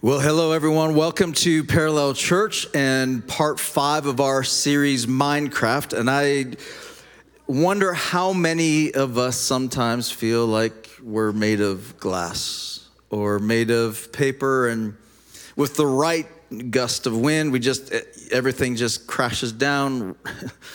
Well, hello, everyone. Welcome to Parallel Church and part five of our series, Minecraft. And I wonder how many of us sometimes feel like we're made of glass or made of paper, and with the right gust of wind, we just, everything just crashes down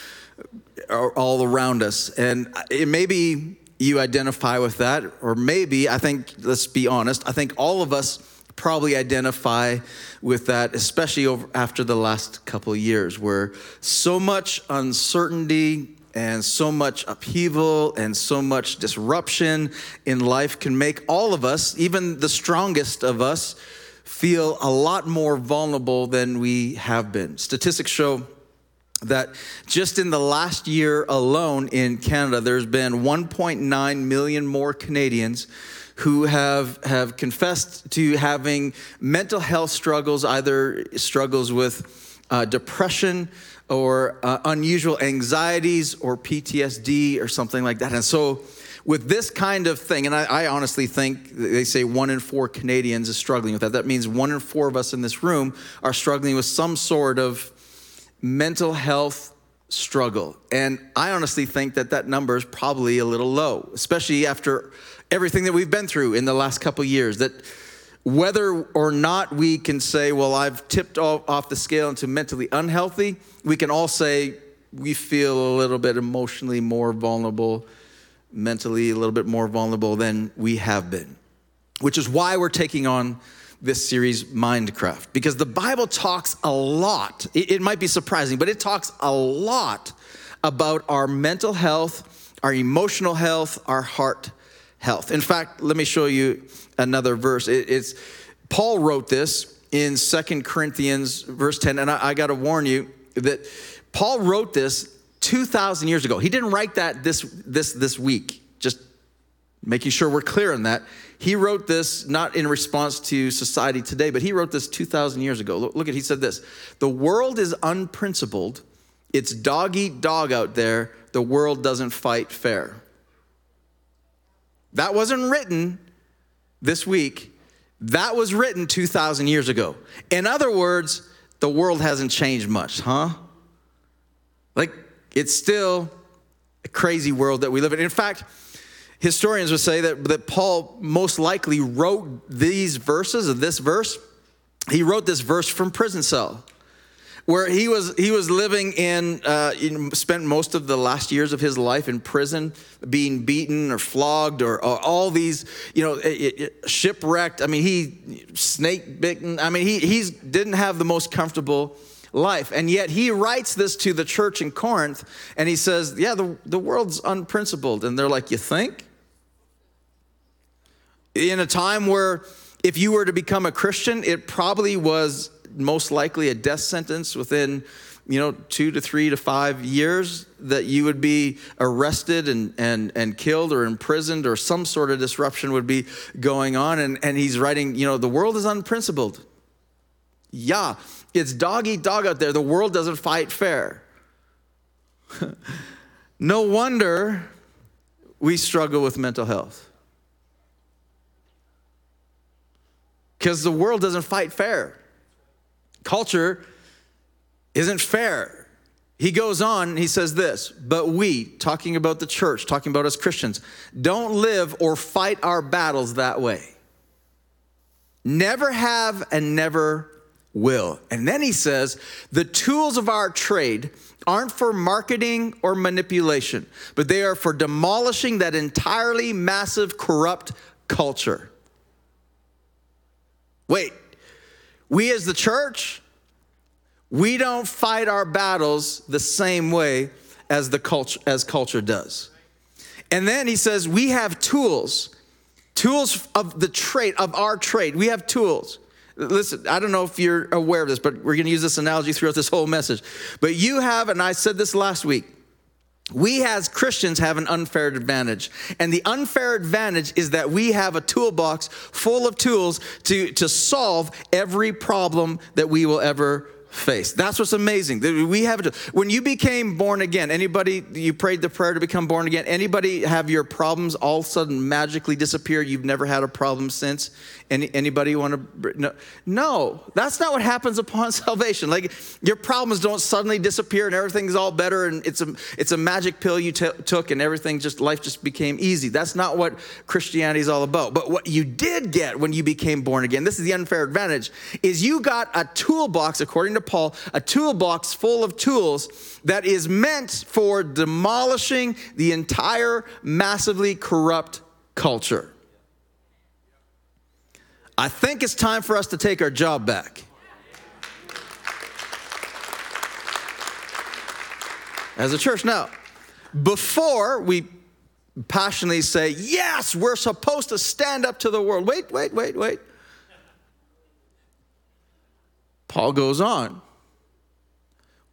all around us. And it maybe you identify with that, or maybe, I think, let's be honest, I think all of us probably identify with that, especially over, after the last couple years, where so much uncertainty and so much upheaval and so much disruption in life can make all of us, even the strongest of us, feel a lot more vulnerable than we have been. Statistics show that just in the last year alone in Canada, there's been 1.9 million more Canadians who have, have confessed to having mental health struggles, either struggles with uh, depression or uh, unusual anxieties or PTSD or something like that. And so, with this kind of thing, and I, I, honestly think they say one in four Canadians is struggling with that. That means one in four of us in this room are struggling with some sort of mental health struggle. And I honestly think that that number is probably a little low, especially after everything that we've been through in the last couple years. That whether or not we can say, well, I've tipped off the scale into mentally unhealthy, we can all say we feel a little bit emotionally more vulnerable, mentally a little bit more vulnerable than we have been, which is why we're taking on this series, Minecraft, because the Bible talks a lot. It, might be surprising, but it talks a lot about our mental health, our emotional health, our heart health. In fact, let me show you another verse. It, it's Paul wrote this in Second Corinthians, verse 10, and I, I got to warn you that Paul wrote this 2,000 years ago. He didn't write that this, this, this week, just making sure we're clear on that. He wrote this not in response to society today, but he wrote this 2,000 years ago. Look, look at, he said this The world is unprincipled, it's dog eat dog out there, the world doesn't fight fair. That wasn't written this week. That was written 2,000 years ago. In other words, the world hasn't changed much, huh? Like, it's still a crazy world that we live in. In fact, historians would say that, that Paul most likely wrote these verses, of this verse, he wrote this verse from prison cell where he was he was living in uh, spent most of the last years of his life in prison being beaten or flogged or, or all these you know it, it, shipwrecked. I mean he snake bitten. I mean he he's didn't have the most comfortable life. And yet he writes this to the church in corinth and he says yeah the, the world's unprincipled. And they're like you think? In a time where if you were to become a christian it probably was most likely a death sentence within you know two to three to five years that you would be arrested and, and, and killed or imprisoned or some sort of disruption would be going on. And, and he's writing you know the world is unprincipled. Yeah it's dog eat dog out there. The world doesn't fight fair. No wonder we struggle with mental health. Because the world doesn't fight fair Culture isn't fair. He goes on, he says this, but we, talking about the church, talking about us Christians, don't live or fight our battles that way. Never have and never will. And then he says, the tools of our trade aren't for marketing or manipulation, but they are for demolishing that entirely massive, corrupt culture. Wait, we as the church, we don't fight our battles the same way as the culture as culture does. And then he says we have tools, tools of the trade of our trade. We have tools. Listen, I don't know if you're aware of this, but we're going to use this analogy throughout this whole message. But you have, and I said this last week, we as Christians have an unfair advantage. And the unfair advantage is that we have a toolbox full of tools to, to solve every problem that we will ever face. That's what's amazing. We have to, when you became born again, anybody, you prayed the prayer to become born again, anybody have your problems all of a sudden magically disappear? You've never had a problem since? Any, anybody want to? No, no, that's not what happens upon salvation. Like your problems don't suddenly disappear and everything's all better and it's a, it's a magic pill you t- took and everything just, life just became easy. That's not what Christianity is all about. But what you did get when you became born again, this is the unfair advantage, is you got a toolbox, according to Paul, a toolbox full of tools that is meant for demolishing the entire massively corrupt culture. I think it's time for us to take our job back. As a church. Now, before we passionately say, yes, we're supposed to stand up to the world. Wait, wait, wait, wait. Paul goes on.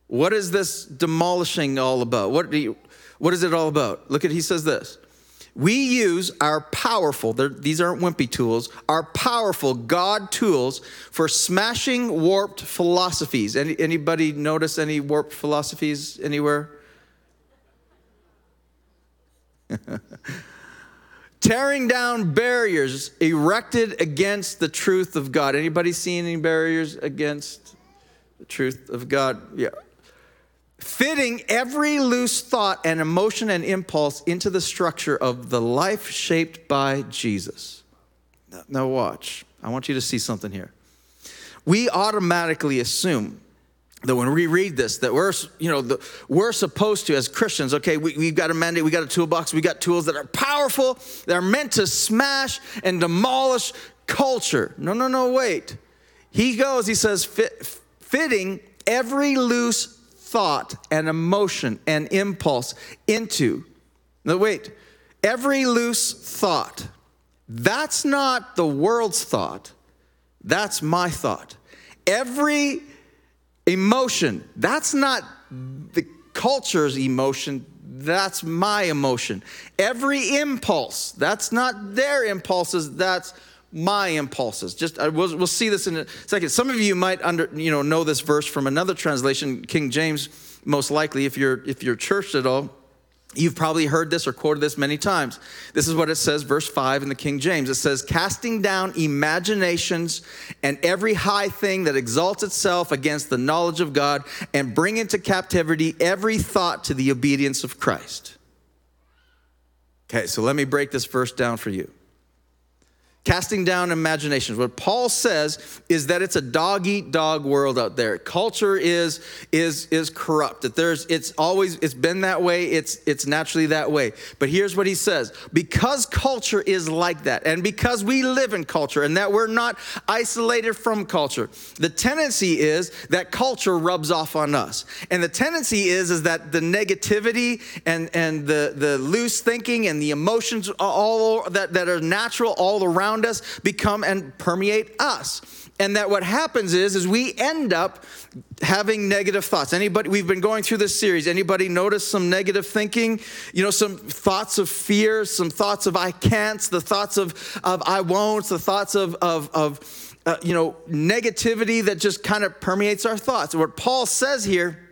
What is this demolishing all about? What, do you, what is it all about? Look at, he says this. We use our powerful, these aren't wimpy tools, our powerful God tools for smashing warped philosophies. Any, anybody notice any warped philosophies anywhere? Tearing down barriers erected against the truth of God. Anybody see any barriers against the truth of God? Yeah fitting every loose thought and emotion and impulse into the structure of the life shaped by Jesus. Now, watch. I want you to see something here. We automatically assume that when we read this, that we're, you know, the, we're supposed to, as Christians, okay, we, we've got a mandate, we got a toolbox, we got tools that are powerful, that are meant to smash and demolish culture. No, no, no, wait. He goes, he says, fit, fitting every loose thought and emotion and impulse into. Now, wait, every loose thought, that's not the world's thought, that's my thought. Every emotion, that's not the culture's emotion, that's my emotion. Every impulse, that's not their impulses, that's my impulses. Just we'll, we'll see this in a second. Some of you might under you know know this verse from another translation, King James, most likely if you're if you're churched at all. You've probably heard this or quoted this many times. This is what it says, verse 5 in the King James. It says, casting down imaginations and every high thing that exalts itself against the knowledge of God, and bring into captivity every thought to the obedience of Christ. Okay, so let me break this verse down for you casting down imaginations. What Paul says is that it's a dog eat dog world out there. Culture is is is corrupt. That there's it's always it's been that way. It's it's naturally that way. But here's what he says: because culture is like that, and because we live in culture, and that we're not isolated from culture, the tendency is that culture rubs off on us, and the tendency is is that the negativity and and the the loose thinking and the emotions all that that are natural all around around us become and permeate us. And that what happens is is we end up having negative thoughts. Anybody we've been going through this series. Anybody notice some negative thinking? You know some thoughts of fear some thoughts of i can'ts the thoughts of of i won't the thoughts of of of uh, you know negativity that just kind of permeates our thoughts. What paul says here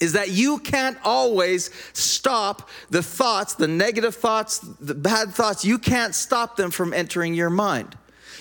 is that you can't always stop the thoughts, the negative thoughts, the bad thoughts, you can't stop them from entering your mind.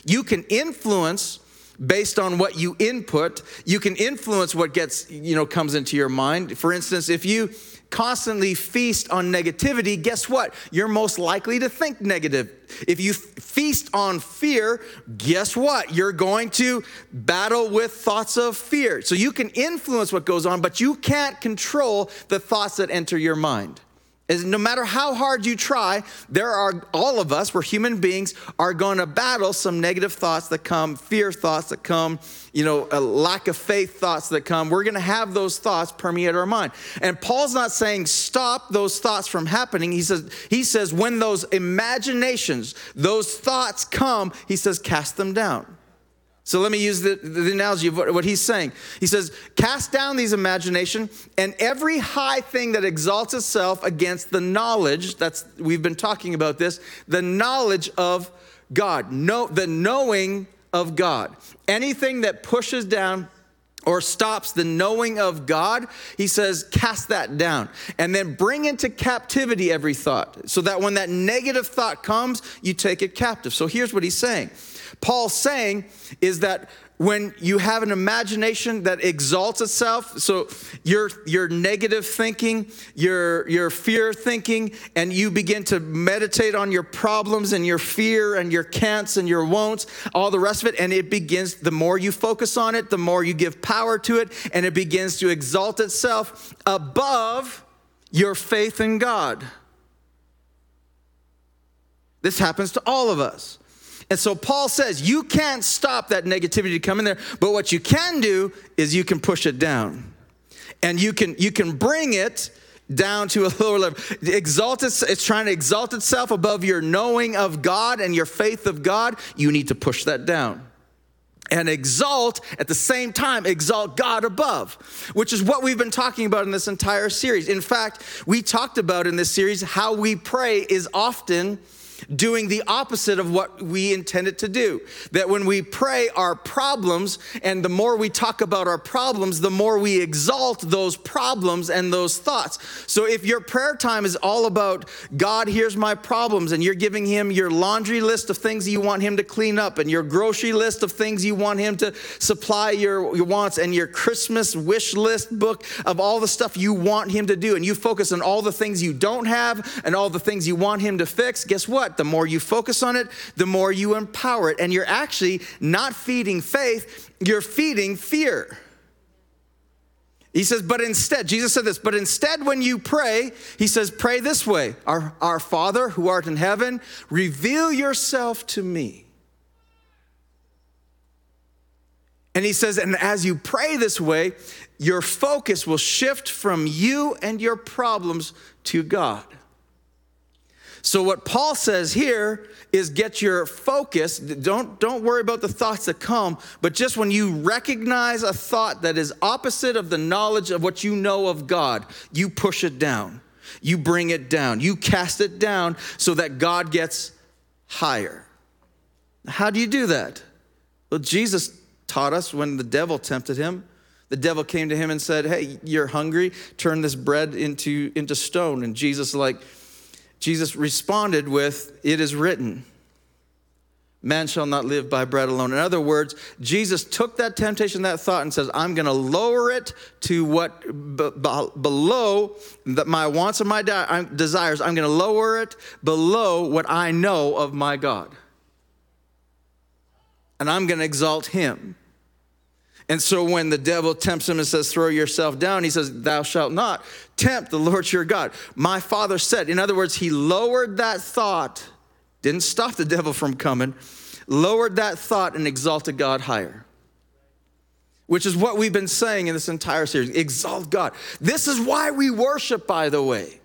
You can influence based on what you input, you can influence what gets, you know, comes into your mind. For instance, if you constantly feast on negativity, guess what? You're most likely to think negative. If you feast on fear, guess what? You're going to battle with thoughts of fear. So you can influence what goes on, but you can't control the thoughts that enter your mind is no matter how hard you try, there are all of us, we're human beings, are going to battle some negative thoughts that come, fear thoughts that come, you know, a lack of faith thoughts that come. We're going to have those thoughts permeate our mind. And Paul's not saying stop those thoughts from happening. He says, he says when those imaginations, those thoughts come, he says, cast them down. So let me use the, the analogy of what, he's saying. He says, Cast down these imagination and every high thing that exalts itself against the knowledge, that's we've been talking about this, the knowledge of God, know, the knowing of God. Anything that pushes down or stops the knowing of God, he says, cast that down and then bring into captivity every thought so that when that negative thought comes, you take it captive. So here's what he's saying Paul's saying is that when you have an imagination that exalts itself so your your negative thinking your your fear thinking and you begin to meditate on your problems and your fear and your can'ts and your won'ts all the rest of it and it begins the more you focus on it the more you give power to it and it begins to exalt itself above your faith in God. This happens to all of us and so Paul says, you can't stop that negativity to come in there, but what you can do is you can push it down. And you can you can bring it down to a lower level. Exalt it's, it's trying to exalt itself above your knowing of God and your faith of God. You need to push that down and exalt at the same time, exalt God above, which is what we've been talking about in this entire series. In fact, we talked about in this series how we pray is often doing the opposite of what we intended to do. That when we pray our problems, and the more we talk about our problems, the more we exalt those problems and those thoughts. So if your prayer time is all about, God, here's my problems, and you're giving Him your laundry list of things you want Him to clean up, and your grocery list of things you want Him to supply your, your wants, and your Christmas wish list book of all the stuff you want Him to do, and you focus on all the things you don't have and all the things you want Him to fix, guess what? The more you focus on it, the more you empower it. And you're actually not feeding faith, you're feeding fear. He says, but instead, Jesus said this, but instead, when you pray, he says, pray this way Our, our Father who art in heaven, reveal yourself to me. And he says, and as you pray this way, your focus will shift from you and your problems to God. So what Paul says here is get your focus. Don't, don't worry about the thoughts that come, but just when you recognize a thought that is opposite of the knowledge of what you know of God, you push it down. You bring it down. You cast it down so that God gets higher. How do you do that? Well, Jesus taught us when the devil tempted him. The devil came to him and said, Hey, you're hungry, turn this bread into, into stone. And Jesus, like, Jesus responded with, It is written, man shall not live by bread alone. In other words, Jesus took that temptation, that thought, and says, I'm going to lower it to what b- b- below that my wants and my de- desires. I'm going to lower it below what I know of my God. And I'm going to exalt him. And so when the devil tempts him and says, Throw yourself down, he says, Thou shalt not tempt the Lord your God. My father said, in other words, he lowered that thought, didn't stop the devil from coming, lowered that thought and exalted God higher. Which is what we've been saying in this entire series exalt God. This is why we worship, by the way,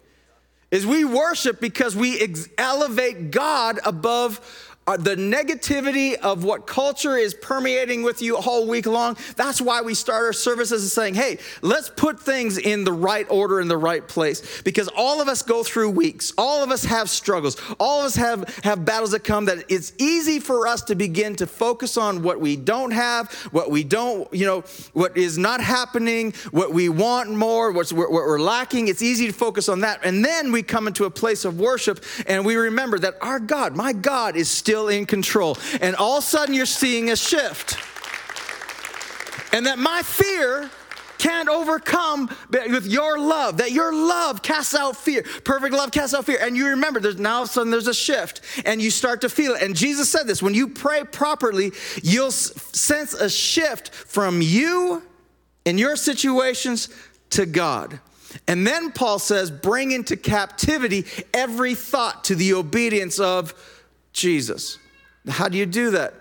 is we worship because we ex- elevate God above Uh, the negativity of what culture is permeating with you all week long. That's why we start our services and saying, hey, let's put things in the right order, in the right place. Because all of us go through weeks, all of us have struggles, all of us have, have battles that come that it's easy for us to begin to focus on what we don't have, what we don't, you know, what is not happening, what we want more, what we're lacking. It's easy to focus on that. And then we come into a place of worship and we remember that our God, my God, is still still in control. And all of a sudden, you're seeing a shift. And that my fear can't overcome with your love, that your love casts out fear. Perfect love casts out fear. And you remember, there's now all of a sudden there's a shift and you start to feel it. And Jesus said this when you pray properly, you'll sense a shift from you in your situations to God. And then Paul says, bring into captivity every thought to the obedience of Jesus. How do you do that?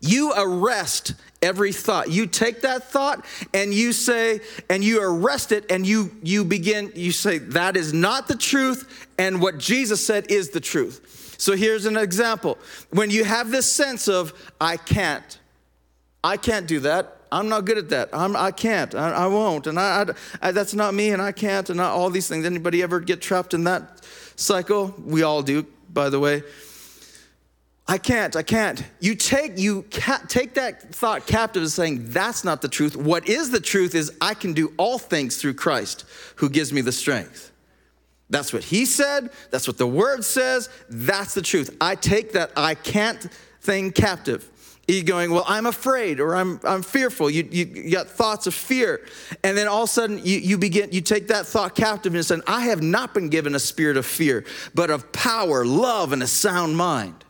You arrest every thought. You take that thought and you say, and you arrest it, and you you begin, you say, that is not the truth, and what Jesus said is the truth. So here's an example. When you have this sense of, I can't, I can't do that. I'm not good at that. I'm, I can't. I, I won't. And I, I, that's not me, and I can't, and all these things. Anybody ever get trapped in that cycle? We all do, by the way I can't, I can't. You take you ca- take that thought captive as saying that's not the truth. What is the truth is I can do all things through Christ who gives me the strength. That's what he said, that's what the word says, that's the truth. I take that I can't thing captive. You going, well, I'm afraid or I'm, I'm fearful. You, you, you, got thoughts of fear. And then all of a sudden you, you begin, you take that thought captive and say, I have not been given a spirit of fear, but of power, love, and a sound mind.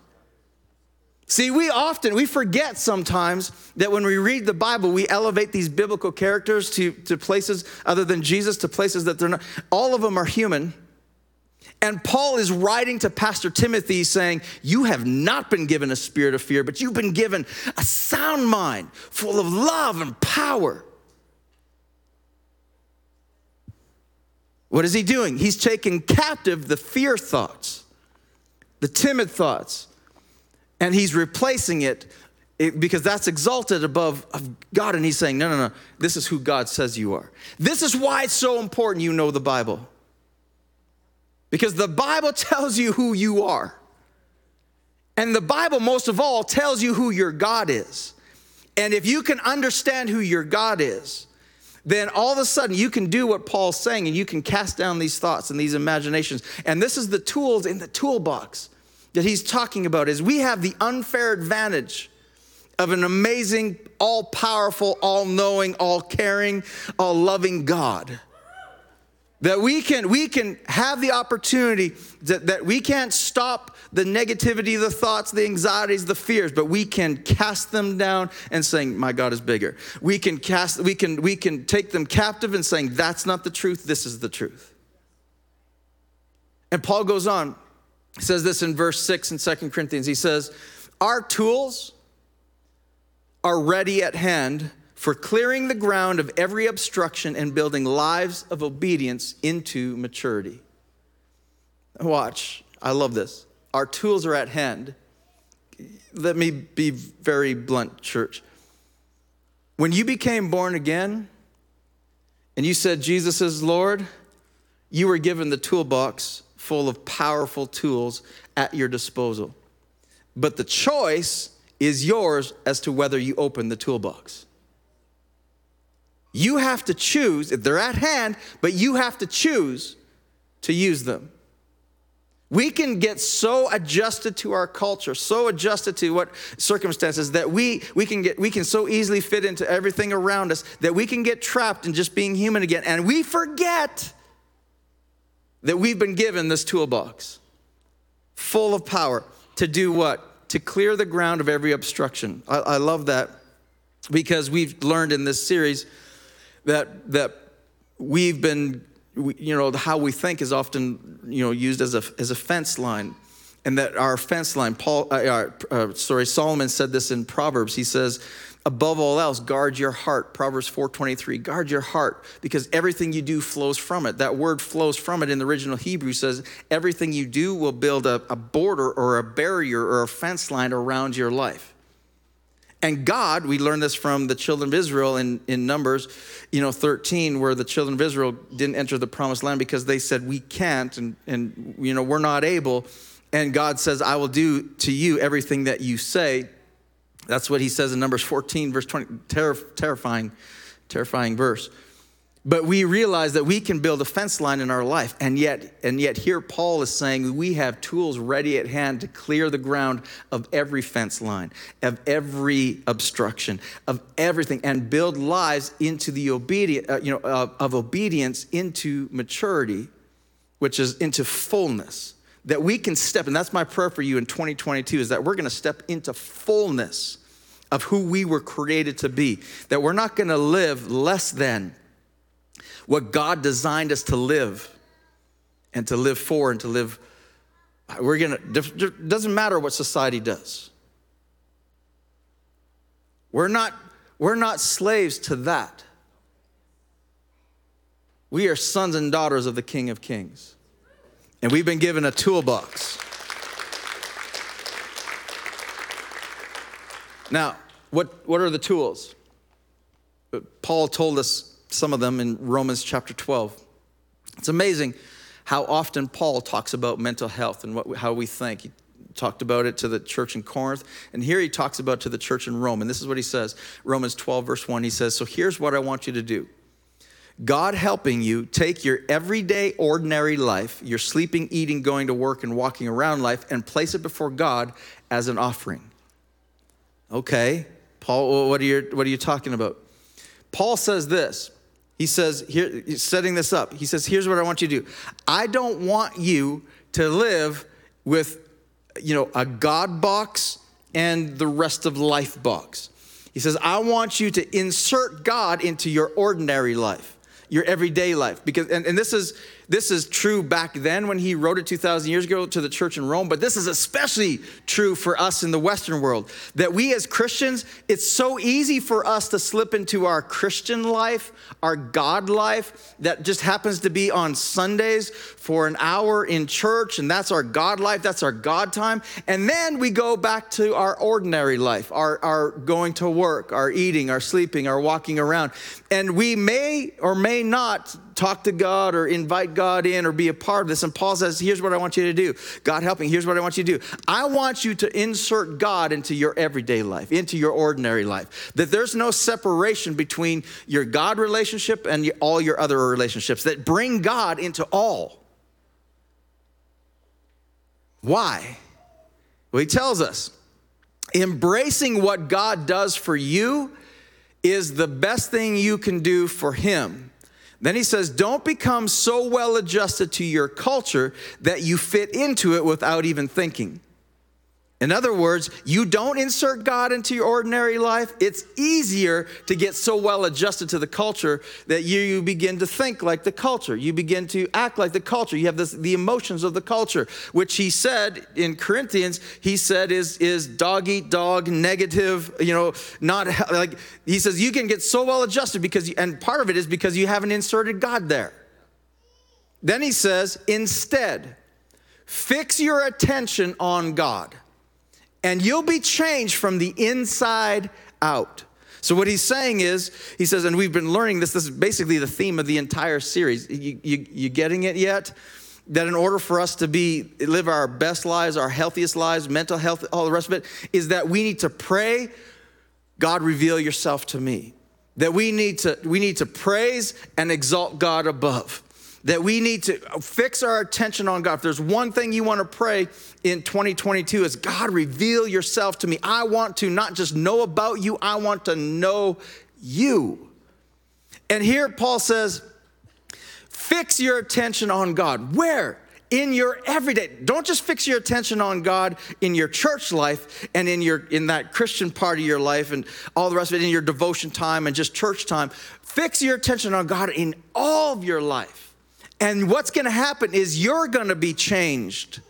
See, we often, we forget sometimes that when we read the Bible, we elevate these biblical characters to, to places other than Jesus, to places that they're not. All of them are human. And Paul is writing to Pastor Timothy saying, You have not been given a spirit of fear, but you've been given a sound mind full of love and power. What is he doing? He's taking captive the fear thoughts, the timid thoughts, and he's replacing it, because that's exalted above God. And he's saying, no, no, no, this is who God says you are. This is why it's so important you know the Bible. Because the Bible tells you who you are. And the Bible, most of all, tells you who your God is. And if you can understand who your God is, then all of a sudden you can do what Paul's saying and you can cast down these thoughts and these imaginations. And this is the tools in the toolbox that he's talking about is we have the unfair advantage of an amazing, all powerful, all knowing, all caring, all loving God. That we can, we can have the opportunity that, that we can't stop the negativity, the thoughts, the anxieties, the fears, but we can cast them down and saying, My God is bigger. We can cast, we can, we can take them captive and saying, That's not the truth, this is the truth. And Paul goes on, he says this in verse 6 in Second Corinthians. He says, Our tools are ready at hand for clearing the ground of every obstruction and building lives of obedience into maturity. Watch, I love this. Our tools are at hand. Let me be very blunt, church. When you became born again and you said Jesus is Lord, you were given the toolbox full of powerful tools at your disposal. But the choice is yours as to whether you open the toolbox. You have to choose, they're at hand, but you have to choose to use them. We can get so adjusted to our culture, so adjusted to what circumstances that we, we can get we can so easily fit into everything around us that we can get trapped in just being human again. And we forget that we've been given this toolbox full of power to do what? To clear the ground of every obstruction. I, I love that because we've learned in this series that, that we've been, you know, how we think is often, you know, used as a, as a fence line. And that our fence line, Paul, uh, uh, sorry, Solomon said this in Proverbs. He says, above all else guard your heart. Proverbs 4.23 guard your heart because everything you do flows from it. That word flows from it in the original hebrew says everything you do will build a, a border or a barrier or a fence line around your life. And god we learned this from the children of israel in, in numbers you know 13 where the children of israel didn't enter the promised land because they said we can't and, and you know we're not able. And god says i will do to you everything that you say that's what he says in Numbers 14, verse 20. terrifying, terrifying verse. But we realize that we can build a fence line in our life. And yet, and yet here Paul is saying we have tools ready at hand to clear the ground of every fence line, of every obstruction, of everything, and build lives into the obedient, uh, you know, of obedience into maturity, which is into fullness that we can step, and that's my prayer for you in 2022, is that we're gonna step into fullness of who we were created to be. That we're not gonna live less than what God designed us to live and to live for and to live. We're gonna, doesn't matter what society does. We're not, we're not slaves to that. We are sons and daughters of the King of Kings. And we've been given a toolbox. Now, what, what are the tools? Paul told us some of them in Romans chapter 12. It's amazing how often Paul talks about mental health and what, how we think. He talked about it to the church in Corinth. And here he talks about to the church in Rome. And this is what he says Romans 12, verse 1. He says, So here's what I want you to do God helping you take your everyday, ordinary life, your sleeping, eating, going to work, and walking around life, and place it before God as an offering. Okay, Paul, what are you, what are you talking about? Paul says this. He says, here, setting this up. He says, here's what I want you to do. I don't want you to live with, you know, a God box and the rest of life box. He says, I want you to insert God into your ordinary life, your everyday life. Because, and, and this is this is true back then when he wrote it 2,000 years ago to the church in Rome, but this is especially true for us in the Western world. That we as Christians, it's so easy for us to slip into our Christian life, our God life, that just happens to be on Sundays for an hour in church, and that's our God life, that's our God time. And then we go back to our ordinary life, our, our going to work, our eating, our sleeping, our walking around. And we may or may not talk to God or invite God in or be a part of this. And Paul says, Here's what I want you to do. God helping, here's what I want you to do. I want you to insert God into your everyday life, into your ordinary life. That there's no separation between your God relationship and all your other relationships, that bring God into all. Why? Well, he tells us embracing what God does for you is the best thing you can do for him. Then he says, Don't become so well adjusted to your culture that you fit into it without even thinking. In other words, you don't insert God into your ordinary life. It's easier to get so well adjusted to the culture that you, you begin to think like the culture. You begin to act like the culture. You have this, the emotions of the culture, which he said in Corinthians, he said is, is dog eat dog, negative, you know, not like, he says you can get so well adjusted because, you, and part of it is because you haven't inserted God there. Then he says, instead, fix your attention on God and you'll be changed from the inside out. So, what he's saying is, he says, and we've been learning this, this is basically the theme of the entire series. You, you, you getting it yet? That in order for us to be live our best lives, our healthiest lives, mental health, all the rest of it, is that we need to pray, God, reveal yourself to me. That we need to, we need to praise and exalt God above that we need to fix our attention on God. If there's one thing you want to pray in 2022 is God, reveal yourself to me. I want to not just know about you, I want to know you. And here Paul says, fix your attention on God. Where? in your everyday don't just fix your attention on god in your church life and in your in that christian part of your life and all the rest of it in your devotion time and just church time fix your attention on god in all of your life and what's going to happen is you're going to be changed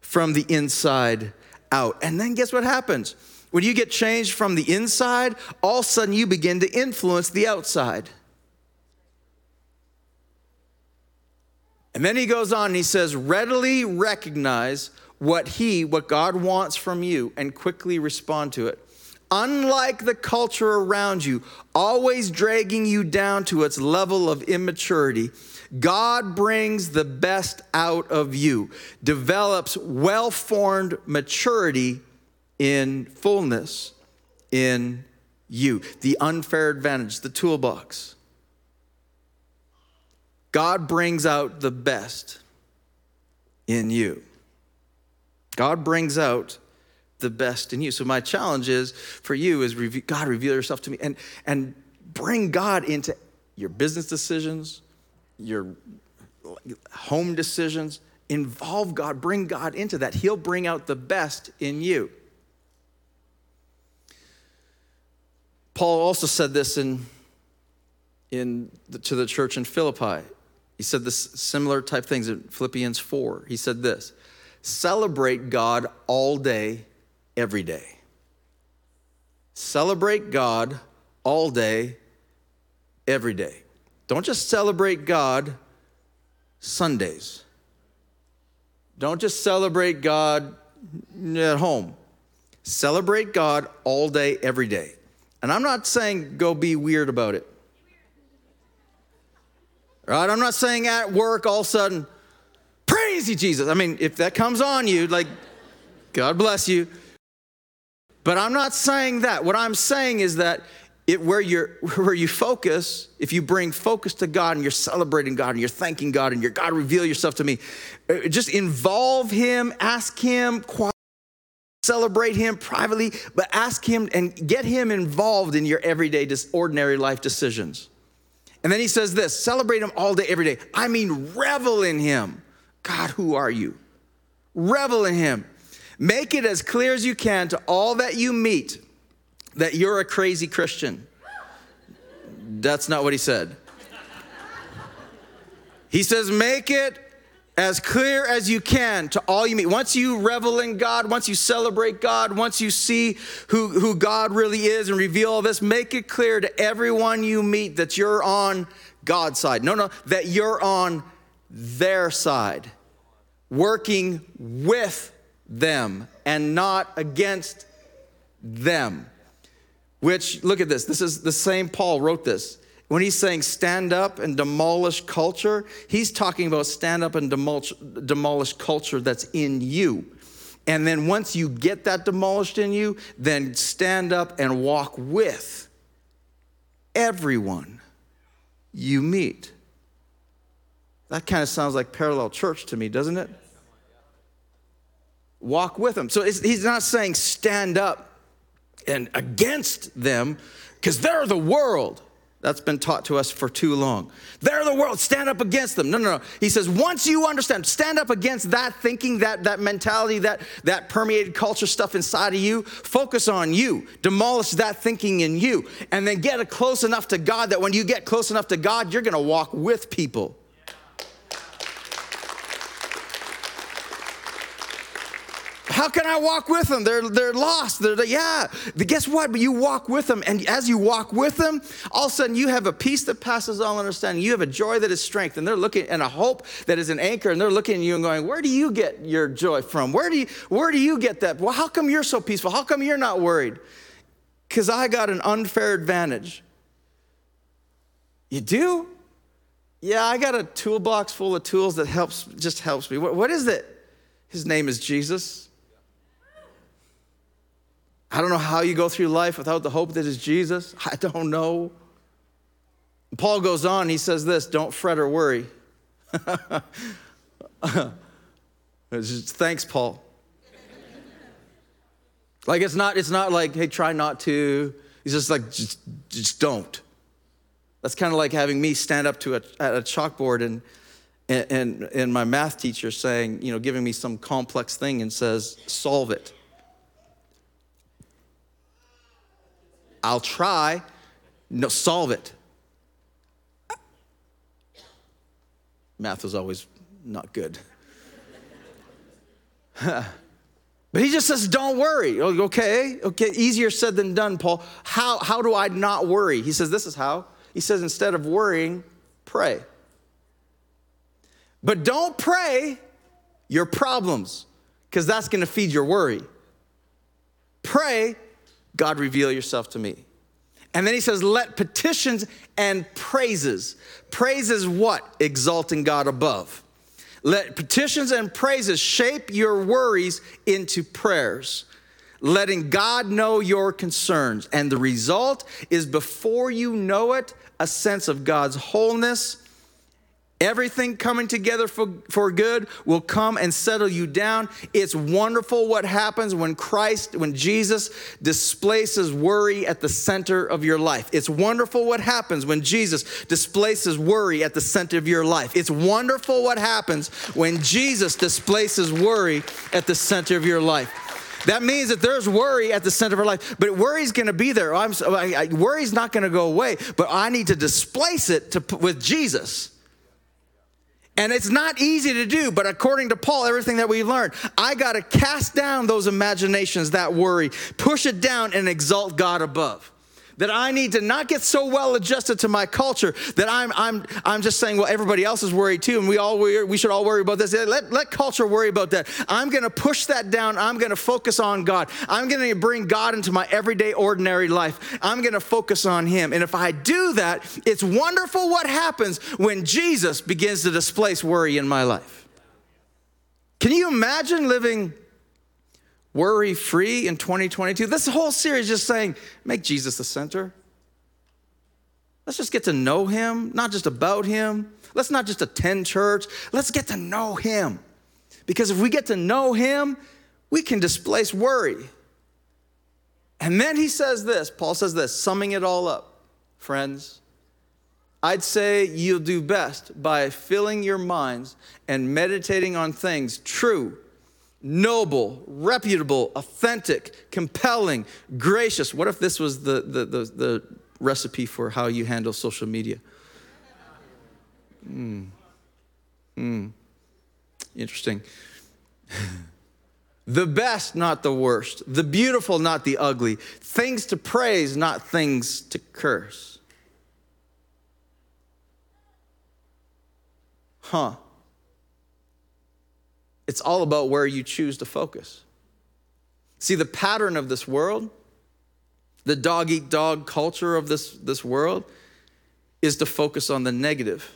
from the inside out. And then guess what happens? When you get changed from the inside, all of a sudden you begin to influence the outside. And then he goes on and he says, readily recognize what he, what God wants from you, and quickly respond to it. Unlike the culture around you, always dragging you down to its level of immaturity, God brings the best out of you, develops well formed maturity in fullness in you. The unfair advantage, the toolbox. God brings out the best in you. God brings out the best in you. So my challenge is for you is God reveal yourself to me and and bring God into your business decisions, your home decisions, involve God, bring God into that. He'll bring out the best in you. Paul also said this in, in the, to the church in Philippi. He said this similar type things in Philippians 4. He said this celebrate God all day, every day. Celebrate God all day, every day. Don't just celebrate God Sundays. Don't just celebrate God at home. Celebrate God all day, every day. And I'm not saying go be weird about it. Right? I'm not saying at work all of a sudden, praise you, Jesus. I mean, if that comes on you, like, God bless you. But I'm not saying that. What I'm saying is that it, where, you're, where you focus, if you bring focus to God and you're celebrating God and you're thanking God and you're God, reveal yourself to me, uh, just involve Him, ask Him, celebrate Him privately, but ask Him and get Him involved in your everyday, just ordinary life decisions. And then He says this celebrate Him all day, every day. I mean, revel in Him. God, who are you? Revel in Him. Make it as clear as you can to all that you meet that you're a crazy Christian. That's not what he said. He says, make it as clear as you can to all you meet. Once you revel in God, once you celebrate God, once you see who, who God really is and reveal all this, make it clear to everyone you meet that you're on God's side. No, no, that you're on their side, working with them and not against them. Which, look at this, this is the same Paul wrote this. When he's saying stand up and demolish culture, he's talking about stand up and demolish, demolish culture that's in you. And then once you get that demolished in you, then stand up and walk with everyone you meet. That kind of sounds like parallel church to me, doesn't it? Walk with them. So he's not saying stand up and against them because they're the world. That's been taught to us for too long. They're the world. Stand up against them. No, no, no. He says, once you understand, stand up against that thinking, that, that mentality, that, that permeated culture stuff inside of you. Focus on you. Demolish that thinking in you. And then get close enough to God that when you get close enough to God, you're going to walk with people. How can I walk with them? They're, they're lost. They're, they're, yeah. But guess what? But you walk with them. And as you walk with them, all of a sudden you have a peace that passes all understanding. You have a joy that is strength. And they're looking, and a hope that is an anchor. And they're looking at you and going, Where do you get your joy from? Where do you, where do you get that? Well, how come you're so peaceful? How come you're not worried? Because I got an unfair advantage. You do? Yeah, I got a toolbox full of tools that helps, just helps me. what, what is it? His name is Jesus. I don't know how you go through life without the hope that is Jesus. I don't know. Paul goes on, he says this don't fret or worry. Thanks, Paul. like it's not, it's not like, hey, try not to. He's just like, just, just don't. That's kind of like having me stand up to a, at a chalkboard and, and, and my math teacher saying, you know, giving me some complex thing and says, solve it. I'll try. No, solve it. Math was always not good. but he just says, don't worry. Oh, okay, okay, easier said than done, Paul. How, how do I not worry? He says, this is how. He says, instead of worrying, pray. But don't pray your problems, because that's gonna feed your worry. Pray God, reveal yourself to me. And then he says, let petitions and praises. Praises what? Exalting God above. Let petitions and praises shape your worries into prayers, letting God know your concerns. And the result is before you know it, a sense of God's wholeness Everything coming together for, for good will come and settle you down. It's wonderful what happens when Christ, when Jesus displaces worry at the center of your life. It's wonderful what happens when Jesus displaces worry at the center of your life. It's wonderful what happens when Jesus displaces worry at the center of your life. That means that there's worry at the center of our life, but worry's going to be there. I'm, I, I, worry's not going to go away, but I need to displace it to, with Jesus. And it's not easy to do, but according to Paul, everything that we've learned, I got to cast down those imaginations, that worry, push it down, and exalt God above that I need to not get so well adjusted to my culture that I'm, I'm, I'm just saying, well, everybody else is worried too, and we all worry, we should all worry about this. Let, let culture worry about that. I'm going to push that down. I'm going to focus on God. I'm going to bring God into my everyday, ordinary life. I'm going to focus on Him. And if I do that, it's wonderful what happens when Jesus begins to displace worry in my life. Can you imagine living worry free in 2022. This whole series just saying, make Jesus the center. Let's just get to know him, not just about him. Let's not just attend church. Let's get to know him. Because if we get to know him, we can displace worry. And then he says this Paul says this, summing it all up, friends. I'd say you'll do best by filling your minds and meditating on things true, noble, reputable, authentic, compelling, gracious. What if this was the, the, the, the recipe for how you handle social media? Hmm. Hmm. Interesting. the best, not the worst. The beautiful, not the ugly. Things to praise, not things to curse. Huh. It's all about where you choose to focus. See, the pattern of this world, the dog eat dog culture of this, this world, is to focus on the negative.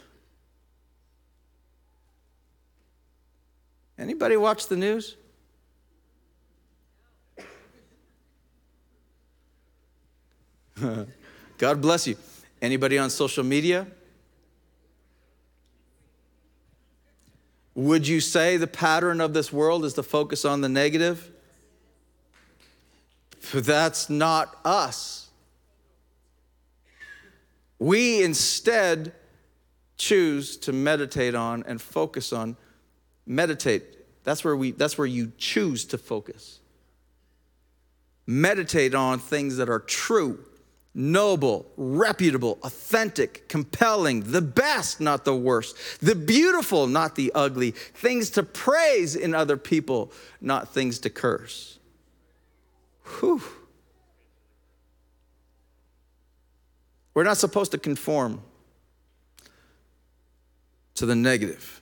Anybody watch the news? God bless you. Anybody on social media? Would you say the pattern of this world is to focus on the negative? That's not us. We instead choose to meditate on and focus on meditate. That's where we that's where you choose to focus. Meditate on things that are true noble, reputable, authentic, compelling, the best, not the worst, the beautiful, not the ugly, things to praise in other people, not things to curse. Whew. We're not supposed to conform to the negative,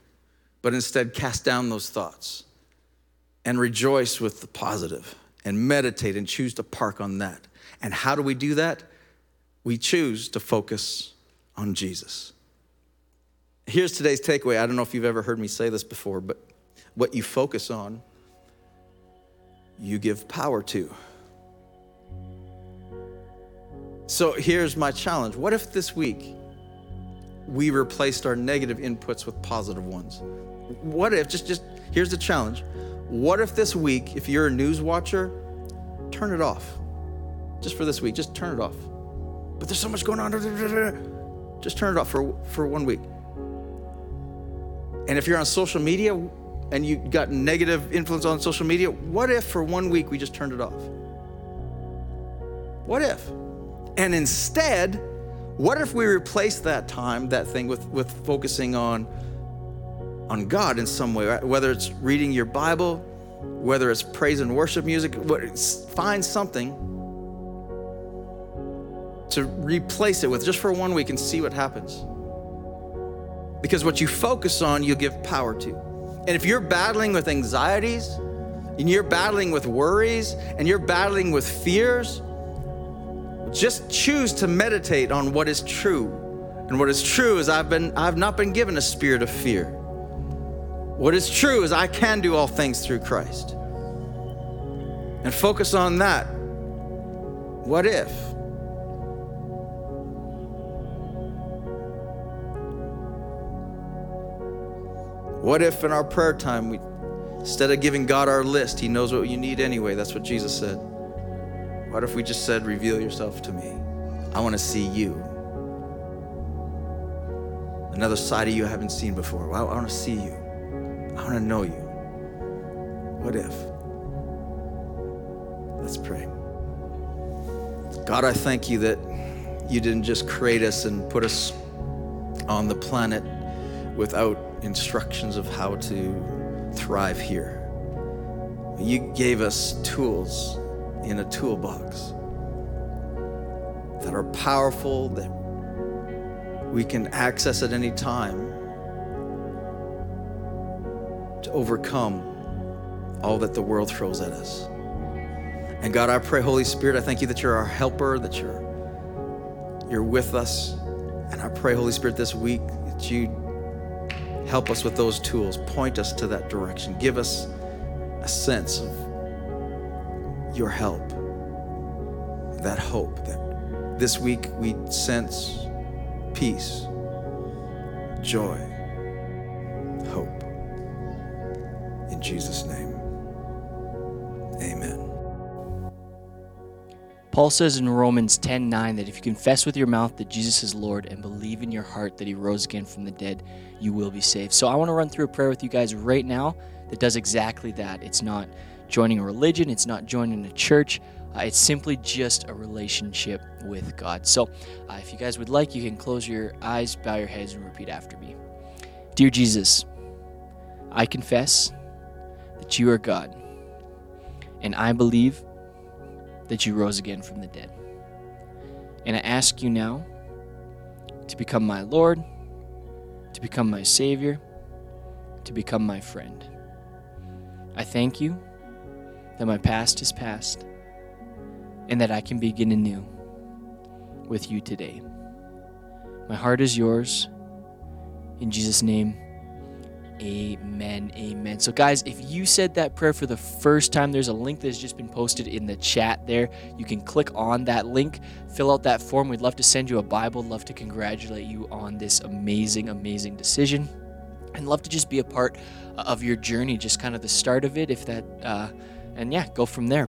but instead cast down those thoughts and rejoice with the positive and meditate and choose to park on that. And how do we do that? We choose to focus on Jesus. Here's today's takeaway. I don't know if you've ever heard me say this before, but what you focus on, you give power to. So here's my challenge. What if this week we replaced our negative inputs with positive ones? What if, just, just here's the challenge. What if this week, if you're a news watcher, turn it off? Just for this week, just turn it off but there's so much going on. Just turn it off for, for one week. And if you're on social media and you got negative influence on social media, what if for one week we just turned it off? What if? And instead, what if we replace that time, that thing, with, with focusing on, on God in some way, right? whether it's reading your Bible, whether it's praise and worship music, find something to replace it with just for one week and see what happens. Because what you focus on, you give power to. And if you're battling with anxieties, and you're battling with worries, and you're battling with fears, just choose to meditate on what is true. And what is true is I've been I've not been given a spirit of fear. What is true is I can do all things through Christ. And focus on that. What if? What if in our prayer time, we, instead of giving God our list, He knows what you need anyway? That's what Jesus said. What if we just said, Reveal yourself to me? I want to see you. Another side of you I haven't seen before. I, I want to see you. I want to know you. What if? Let's pray. God, I thank you that you didn't just create us and put us on the planet without instructions of how to thrive here. You gave us tools in a toolbox that are powerful, that we can access at any time to overcome all that the world throws at us. And God, I pray, Holy Spirit, I thank you that you're our helper, that you're you're with us. And I pray, Holy Spirit, this week that you Help us with those tools. Point us to that direction. Give us a sense of your help, that hope that this week we sense peace, joy, hope. In Jesus' name, Paul says in Romans 10 9 that if you confess with your mouth that Jesus is Lord and believe in your heart that he rose again from the dead, you will be saved. So I want to run through a prayer with you guys right now that does exactly that. It's not joining a religion, it's not joining a church. Uh, it's simply just a relationship with God. So, uh, if you guys would like, you can close your eyes, bow your heads, and repeat after me. Dear Jesus, I confess that you are God, and I believe that you rose again from the dead. And I ask you now to become my Lord, to become my Savior, to become my friend. I thank you that my past is past and that I can begin anew with you today. My heart is yours. In Jesus' name, amen. Amen. So, guys, if you said that prayer for the first time, there's a link that's just been posted in the chat there. You can click on that link, fill out that form. We'd love to send you a Bible, love to congratulate you on this amazing, amazing decision. And love to just be a part of your journey, just kind of the start of it, if that, uh, and yeah, go from there.